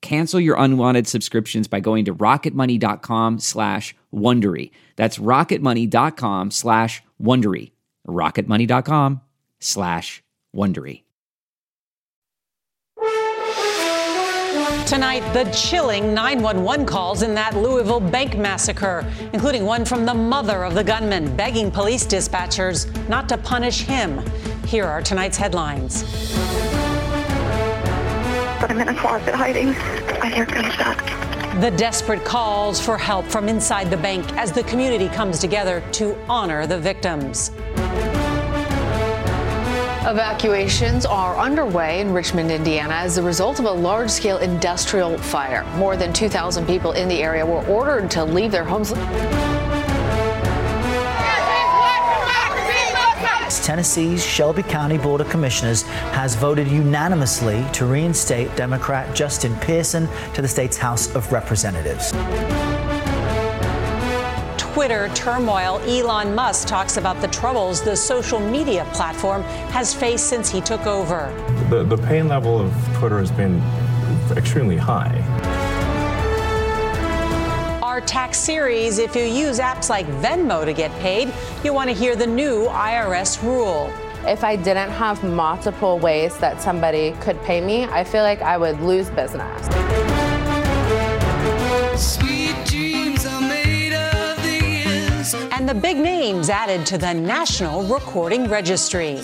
Cancel your unwanted subscriptions by going to rocketmoney.com slash Wondery. That's rocketmoney.com slash Wondery. rocketmoney.com slash Wondery. Tonight, the chilling 911 calls in that Louisville bank massacre, including one from the mother of the gunman begging police dispatchers not to punish him. Here are tonight's headlines. But I'm in a closet hiding. I hear gunshots. The desperate calls for help from inside the bank as the community comes together to honor the victims. Evacuations are underway in Richmond, Indiana, as a result of a large scale industrial fire. More than 2,000 people in the area were ordered to leave their homes. Tennessee's Shelby County Board of Commissioners has voted unanimously to reinstate Democrat Justin Pearson to the state's House of Representatives. Twitter turmoil, Elon Musk talks about the troubles the social media platform has faced since he took over. The, the pain level of Twitter has been extremely high. Our tax series, if you use apps like Venmo to get paid, you want to hear the new IRS rule. If I didn't have multiple ways that somebody could pay me, I feel like I would lose business. And the big names added to the National Recording Registry.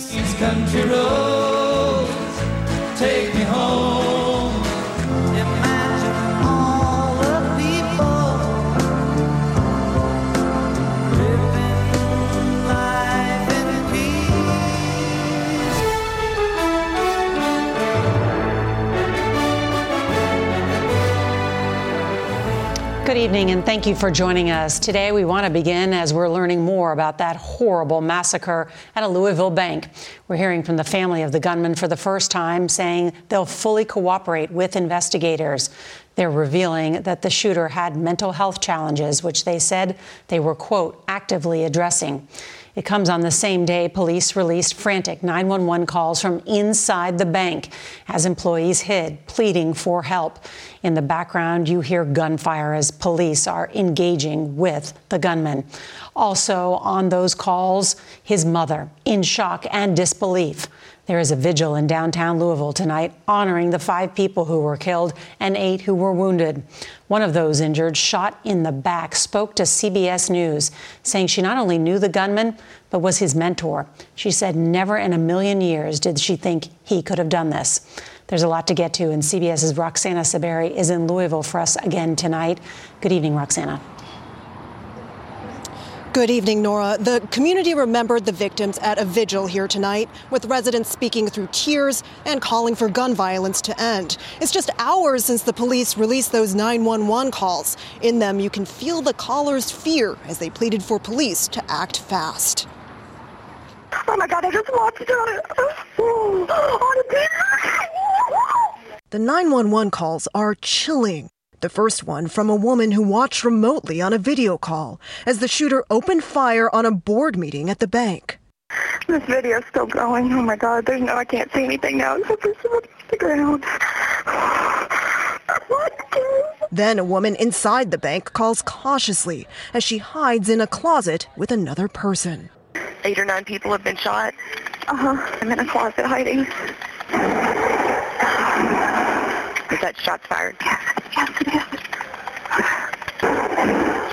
Good evening, and thank you for joining us. Today, we want to begin as we're learning more about that horrible massacre at a Louisville bank. We're hearing from the family of the gunman for the first time, saying they'll fully cooperate with investigators. They're revealing that the shooter had mental health challenges, which they said they were, quote, actively addressing. It comes on the same day police released frantic 911 calls from inside the bank as employees hid, pleading for help. In the background, you hear gunfire as police are engaging with the gunman. Also on those calls, his mother in shock and disbelief. There is a vigil in downtown Louisville tonight honoring the five people who were killed and eight who were wounded. One of those injured, shot in the back, spoke to CBS News, saying she not only knew the gunman, but was his mentor. She said never in a million years did she think he could have done this. There's a lot to get to, and CBS's Roxana Saberi is in Louisville for us again tonight. Good evening, Roxana. Good evening, Norah. The community remembered the victims at a vigil here tonight, with residents speaking through tears and calling for gun violence to end. It's just hours since the police released those 911 calls. In them, you can feel the callers' fear as they pleaded for police to act fast. Oh my God, I just watched it oh, on, TV. The 911 calls are chilling. The first one from a woman who watched remotely on a video call as the shooter opened fire on a board meeting at the bank. This video's still going. Oh my God, there's no, I can't see anything now except for somebody on the ground. Then a woman inside the bank calls cautiously as she hides in a closet with another person. Eight or nine people have been shot. Uh-huh. I'm in a closet hiding. Is that shots fired? Yes, yes, it is.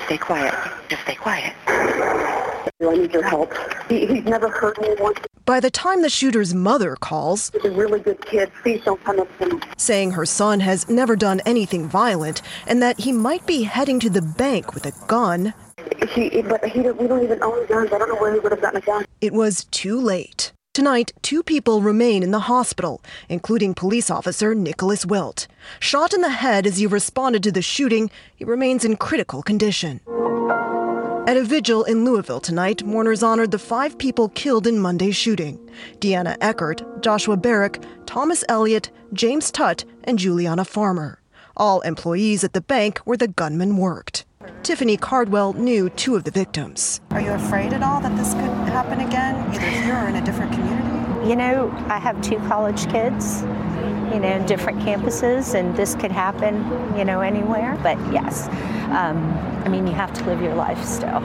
Stay quiet. Just stay quiet. I need your help. He, he's never hurt anyone. By the time the shooter's mother calls, He's a really good kid. Please don't come up to him. saying her son has never done anything violent and that he might be heading to the bank with a gun, He, but he, we don't even own guns. I don't know where he would have gotten a gun. it was too late. Tonight, two people remain in the hospital, including police officer Nicholas Wilt. Shot in the head as he responded to the shooting, he remains in critical condition. At a vigil in Louisville tonight, mourners honored the five people killed in Monday's shooting Deanna Eckert, Joshua Barrick, Thomas Elliott, James Tutt, and Juliana Farmer. All employees at the bank where the gunman worked. Tiffany Cardwell knew two of the victims. Are you afraid at all that this could happen again, either here or in a different community? You know, I have two college kids, you know, in different campuses, and this could happen, you know, anywhere. But yes, um, I mean, you have to live your life still.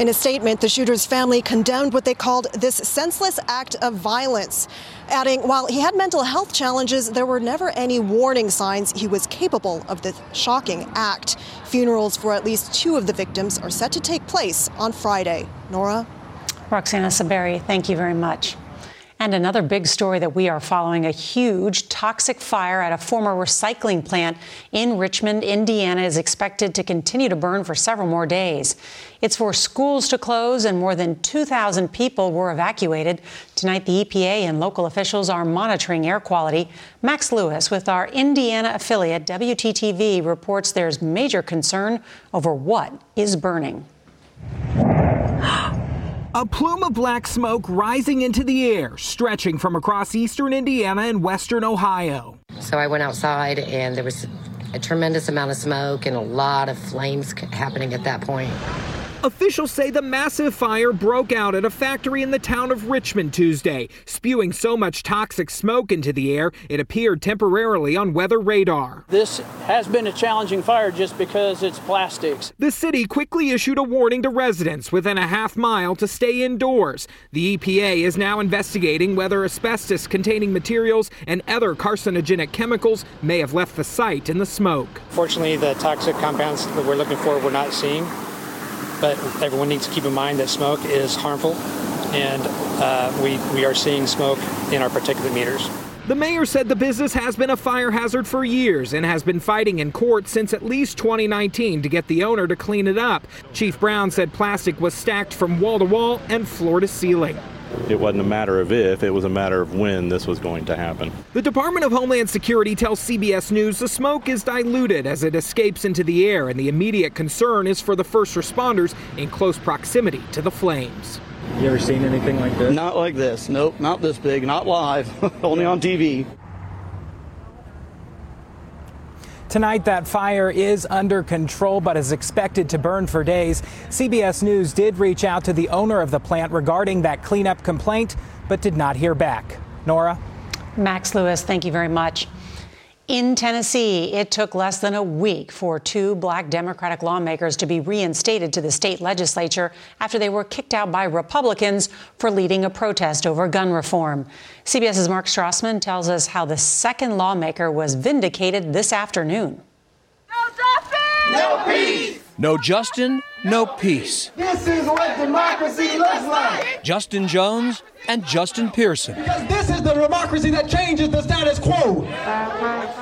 In a statement, the shooter's family condemned what they called this senseless act of violence, adding, while he had mental health challenges, there were never any warning signs he was capable of this shocking act. Funerals for at least two of the victims are set to take place on Friday. Norah? Roxana Saberi, thank you very much. And another big story that we are following a huge toxic fire at a former recycling plant in Richmond, Indiana, is expected to continue to burn for several more days. It's for schools to close, and more than 2,000 people were evacuated. Tonight, the EPA and local officials are monitoring air quality. Max Lewis, with our Indiana affiliate, WTTV, reports there's major concern over what is burning. A plume of black smoke rising into the air, stretching from across eastern Indiana and western Ohio. So I went outside and there was a tremendous amount of smoke and a lot of flames happening at that point. Officials say the massive fire broke out at a factory in the town of Richmond Tuesday, spewing so much toxic smoke into the air it appeared temporarily on weather radar. This has been a challenging fire just because it's plastics. The city quickly issued a warning to residents within a half mile to stay indoors. The EPA is now investigating whether asbestos containing materials and other carcinogenic chemicals may have left the site in the smoke. Fortunately, the toxic compounds that we're looking for, we're not seeing. But everyone needs to keep in mind that smoke is harmful, and uh, we, we are seeing smoke in our particulate meters. The mayor said the business has been a fire hazard for years and has been fighting in court since at least 2019 to get the owner to clean it up. Chief Brown said plastic was stacked from wall to wall and floor to ceiling. It wasn't a matter of if, it was a matter of when this was going to happen. The Department of Homeland Security tells CBS News the smoke is diluted as it escapes into the air, and the immediate concern is for the first responders in close proximity to the flames. You ever seen anything like this? Not like this. Nope, not this big, not live, only on TV. Tonight, that fire is under control but is expected to burn for days. CBS News did reach out to the owner of the plant regarding that cleanup complaint, but did not hear back. Norah? Max Lewis, thank you very much. In Tennessee, it took less than a week for two black Democratic lawmakers to be reinstated to the state legislature after they were kicked out by Republicans for leading a protest over gun reform. CBS's Mark Strassmann tells us how the second lawmaker was vindicated this afternoon. No peace. No Justin, no peace. This is what democracy looks like. Justin Jones and Justin Pearson. Because this is the democracy that changes the status quo.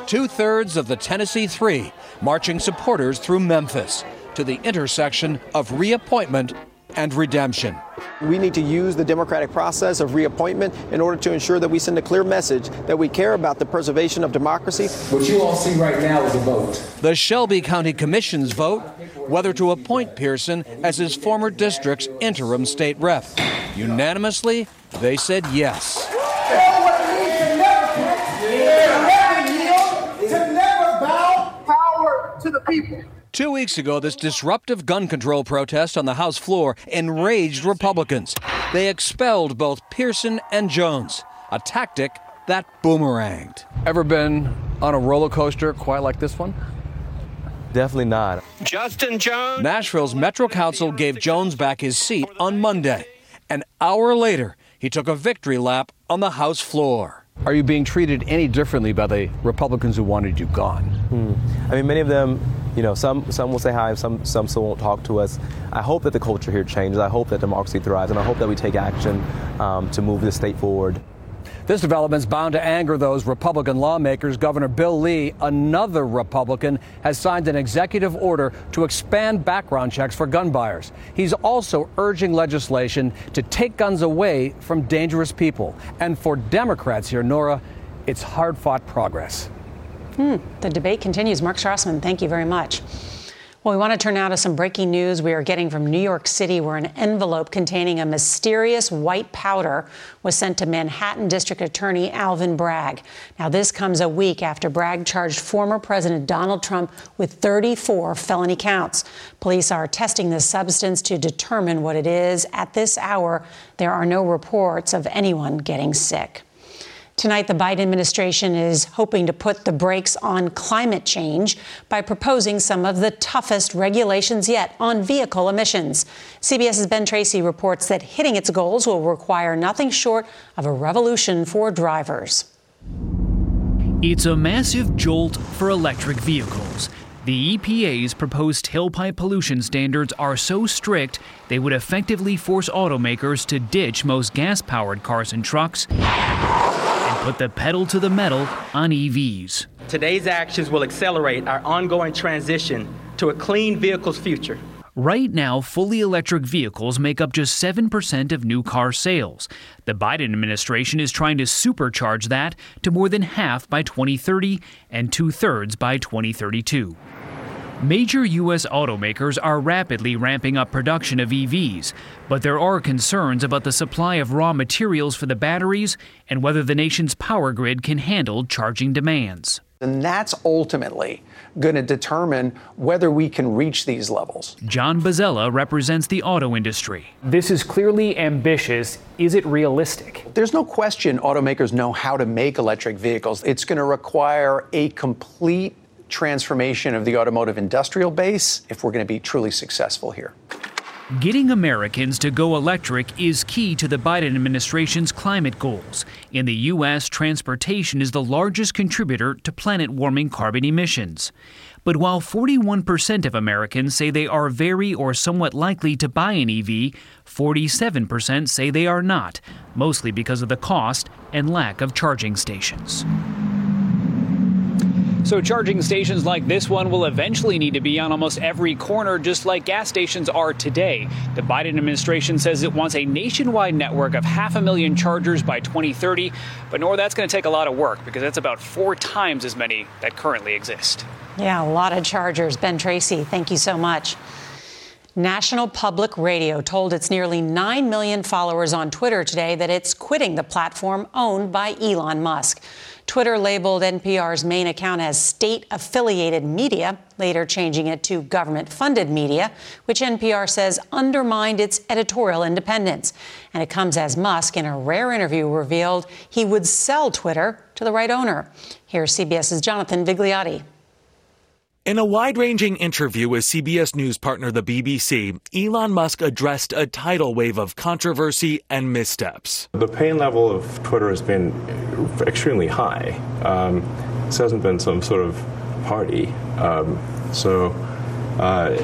Two thirds of the Tennessee Three marching supporters through Memphis to the intersection of reappointment and redemption. We need to use the democratic process of reappointment in order to ensure that we send a clear message that we care about the preservation of democracy. What you all see right now is a vote. The Shelby County Commission's vote whether to appoint Pearson as his former district's interim state rep. Unanimously, they said yes. Two weeks ago, this disruptive gun control protest on the House floor enraged Republicans. They expelled both Pearson and Jones, a tactic that boomeranged. Ever been on a roller coaster quite like this one? Definitely not. Justin Jones. Nashville's Metro Council gave Jones back his seat on Monday. An hour later, he took a victory lap on the House floor. Are you being treated any differently by the Republicans who wanted you gone? Hmm. I mean, many of them, you know, some some will say hi, some some still won't talk to us. I hope that the culture here changes. I hope that democracy thrives, and I hope that we take action um, to move the state forward. This development's bound to anger those Republican lawmakers. Governor Bill Lee, another Republican, has signed an executive order to expand background checks for gun buyers. He's also urging legislation to take guns away from dangerous people. And for Democrats here, Norah, it's hard fought progress. Hmm. The debate continues. Mark Strassmann, thank you very much. Well, we want to turn now to some breaking news we are getting from New York City, where an envelope containing a mysterious white powder was sent to Manhattan District Attorney Alvin Bragg. Now, this comes a week after Bragg charged former President Donald Trump with 34 felony counts. Police are testing this substance to determine what it is. At this hour, there are no reports of anyone getting sick. Tonight, the Biden administration is hoping to put the brakes on climate change by proposing some of the toughest regulations yet on vehicle emissions. CBS's Ben Tracy reports that hitting its goals will require nothing short of a revolution for drivers. It's a massive jolt for electric vehicles. The EPA's proposed tailpipe pollution standards are so strict they would effectively force automakers to ditch most gas powered cars and trucks put the pedal to the metal on EVs. Today's actions will accelerate our ongoing transition to a clean vehicles future. Right now, fully electric vehicles make up just 7% of new car sales. The Biden administration is trying to supercharge that to more than half by 2030 and two thirds by 2032. Major U.S. automakers are rapidly ramping up production of EVs, but there are concerns about the supply of raw materials for the batteries and whether the nation's power grid can handle charging demands. And that's ultimately going to determine whether we can reach these levels. John Bozzella represents the auto industry. This is clearly ambitious. Is it realistic? There's no question automakers know how to make electric vehicles. It's going to require a complete transformation of the automotive industrial base if we're going to be truly successful here. Getting Americans to go electric is key to the Biden administration's climate goals. In the U.S., transportation is the largest contributor to planet warming carbon emissions. But while 41% of Americans say they are very or somewhat likely to buy an EV, 47% say they are not, mostly because of the cost and lack of charging stations. So, charging stations like this one will eventually need to be on almost every corner, just like gas stations are today. The Biden administration says it wants a nationwide network of half a million chargers by 2030. But, Nor, that's going to take a lot of work because that's about four times as many that currently exist. Yeah, a lot of chargers. Ben Tracy, thank you so much. National Public Radio told its nearly 9 million followers on Twitter today that it's quitting the platform owned by Elon Musk. Twitter labeled NPR's main account as state affiliated media, later changing it to government funded media, which NPR says undermined its editorial independence. And it comes as Musk, in a rare interview, revealed he would sell Twitter to the right owner. Here's CBS's Jonathan Vigliotti. In a wide ranging interview with CBS News partner the BBC, Elon Musk addressed a tidal wave of controversy and missteps. The pain level of Twitter has been extremely high. Um, this hasn't been some sort of party. Um, so uh,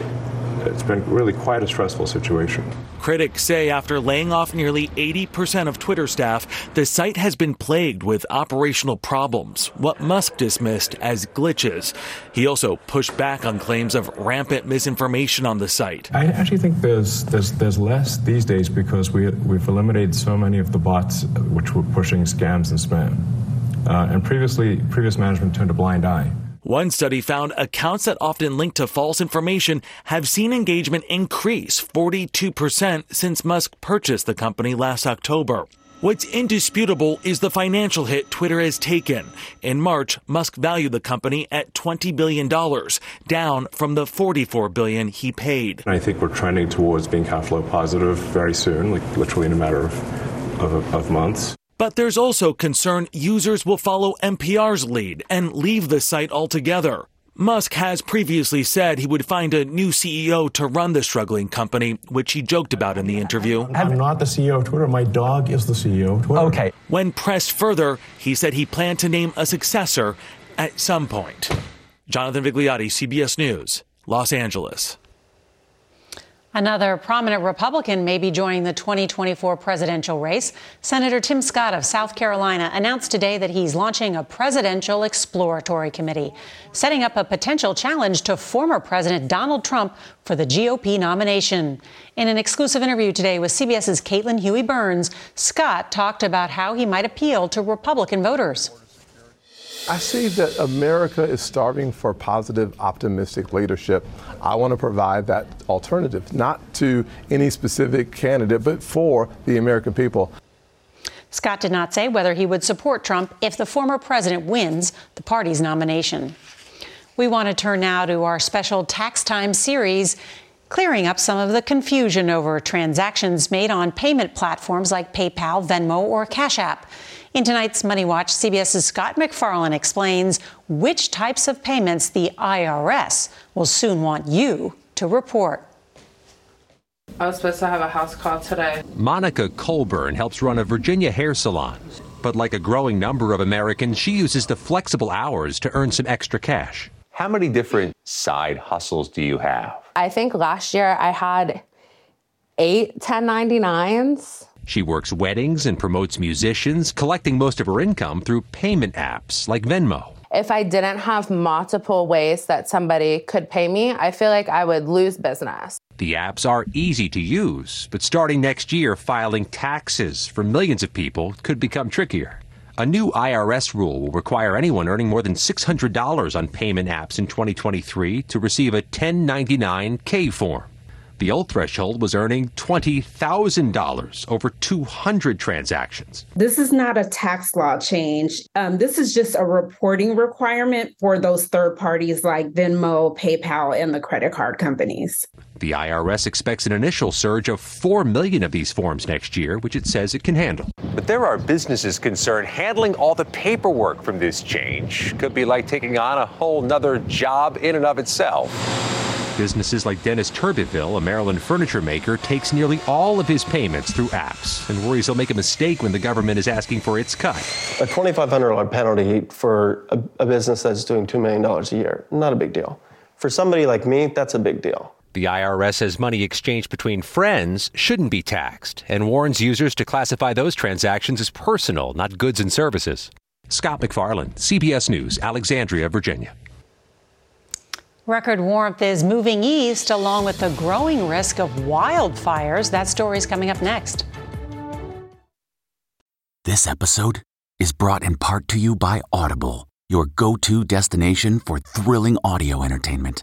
it's been really quite a stressful situation. Critics say after laying off nearly 80% of Twitter staff, the site has been plagued with operational problems, what Musk dismissed as glitches. He also pushed back on claims of rampant misinformation on the site. I actually think there's there's there's less these days because we we've eliminated so many of the bots which were pushing scams and spam. Uh, and previously, previous management turned a blind eye. One study found accounts that often link to false information have seen engagement increase 42% since Musk purchased the company last October. What's indisputable is the financial hit Twitter has taken. In March, Musk valued the company at $20 billion, down from the 44 billion he paid. I think we're trending towards being cash flow positive very soon, like literally in a matter of, of, of months. But there's also concern users will follow NPR's lead and leave the site altogether. Musk has previously said he would find a new CEO to run the struggling company, which he joked about in the interview. I'm not the CEO of Twitter. My dog is the CEO of Twitter. Okay. When pressed further, he said he planned to name a successor at some point. Jonathan Vigliotti, CBS News, Los Angeles. Another prominent Republican may be joining the 2024 presidential race. Senator Tim Scott of South Carolina announced today that he's launching a presidential exploratory committee, setting up a potential challenge to former President Donald Trump for the GOP nomination. In an exclusive interview today with CBS's Caitlin Huey Burns, Scott talked about how he might appeal to Republican voters. I see that America is starving for positive, optimistic leadership. I want to provide that alternative, not to any specific candidate, but for the American people. Scott did not say whether he would support Trump if the former president wins the party's nomination. We want to turn now to our special tax time series, clearing up some of the confusion over transactions made on payment platforms like PayPal, Venmo, or Cash App. In tonight's Money Watch, CBS's Scott MacFarlane explains which types of payments the IRS will soon want you to report. I was supposed to have a house call today. Monica Colburn helps run a Virginia hair salon. But like a growing number of Americans, she uses the flexible hours to earn some extra cash. How many different side hustles do you have? I think last year I had eight 1099s. She works weddings and promotes musicians, collecting most of her income through payment apps like Venmo. If I didn't have multiple ways that somebody could pay me, I feel like I would lose business. The apps are easy to use, but starting next year, filing taxes for millions of people could become trickier. A new IRS rule will require anyone earning more than $600 on payment apps in 2023 to receive a 1099K form. The old threshold was earning $20,000 over 200 transactions. This is not a tax law change. Um, this is just a reporting requirement for those third parties like Venmo, PayPal, and the credit card companies. The IRS expects an initial surge of 4 million of these forms next year, which it says it can handle. But there are businesses concerned handling all the paperwork from this change could be like taking on a whole nother job in and of itself. Businesses like Dennis Turbeville, a Maryland furniture maker, takes nearly all of his payments through apps and worries he'll make a mistake when the government is asking for its cut. A $2,500 penalty for a, a business that's doing $2 million a year, not a big deal. For somebody like me, that's a big deal. The IRS says money exchanged between friends shouldn't be taxed and warns users to classify those transactions as personal, not goods and services. Scott MacFarlane, CBS News, Alexandria, Virginia. Record warmth is moving east along with the growing risk of wildfires. That story is coming up next. This episode is brought in part to you by Audible, your go to destination for thrilling audio entertainment.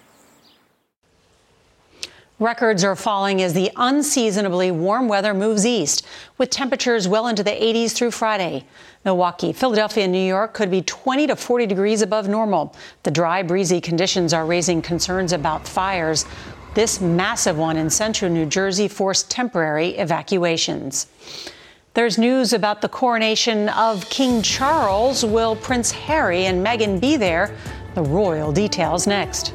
Records are falling as the unseasonably warm weather moves east, with temperatures well into the 80s through Friday. Milwaukee, Philadelphia, and New York could be 20 to 40 degrees above normal. The dry, breezy conditions are raising concerns about fires. This massive one in central New Jersey forced temporary evacuations. There's news about the coronation of King Charles. Will Prince Harry and Meghan be there? The royal details next.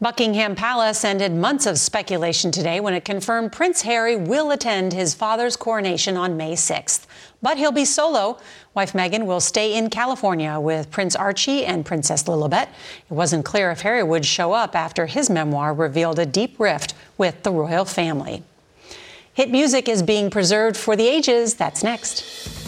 Buckingham Palace ended months of speculation today when it confirmed Prince Harry will attend his father's coronation on May 6th. But he'll be solo. Wife Meghan will stay in California with Prince Archie and Princess Lilibet. It wasn't clear if Harry would show up after his memoir revealed a deep rift with the royal family. Hit music is being preserved for the ages. That's next.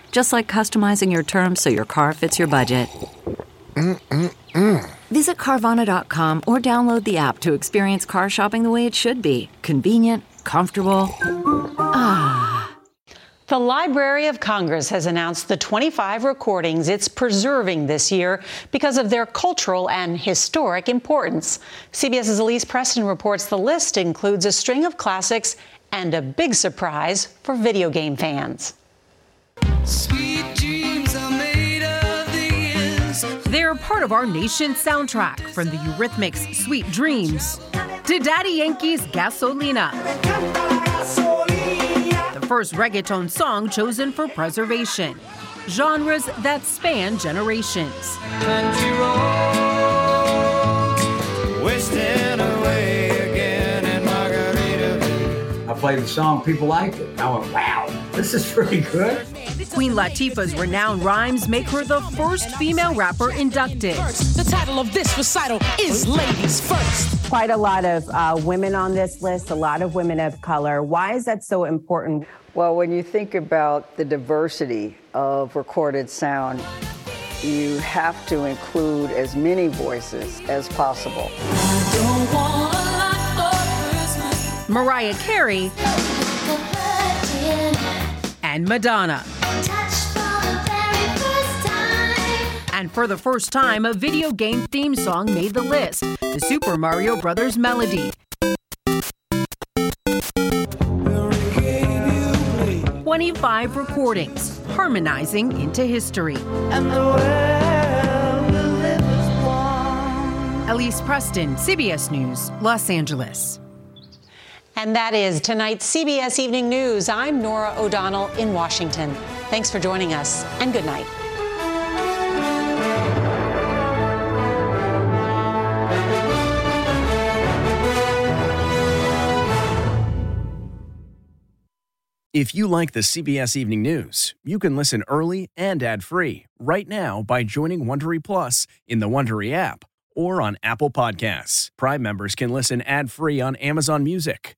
Just like customizing your terms so your car fits your budget. Mm-mm-mm. Visit Carvana.com or download the app to experience car shopping the way it should be convenient, comfortable. Ah. The Library of Congress has announced the 25 recordings it's preserving this year because of their cultural and historic importance. CBS's Elise Preston reports the list includes a string of classics and a big surprise for video game fans. They're part of our nation's soundtrack, from the Eurythmics' Sweet Dreams to Daddy Yankee's Gasolina. The first reggaeton song chosen for preservation. Genres that span generations. I played the song, people liked it. I went, wow, this is pretty good. Queen Latifah's renowned rhymes make her the first female rapper inducted. The title of this recital is Ladies First. Quite a lot of uh, women on this list, a lot of women of color. Why is that so important? Well, when you think about the diversity of recorded sound, you have to include as many voices as possible. Mariah Carey and Madonna. And for the first time, a video game theme song made the list the Super Mario Brothers melody. Twenty-five recordings, harmonizing into history. Elise Preston, CBS News, Los Angeles. And that is tonight's CBS Evening News. I'm Norah O'Donnell in Washington. Thanks for joining us, and good night. If you like the CBS Evening News, you can listen early and ad-free right now by joining Wondery Plus in the Wondery app or on Apple Podcasts. Prime members can listen ad-free on Amazon Music.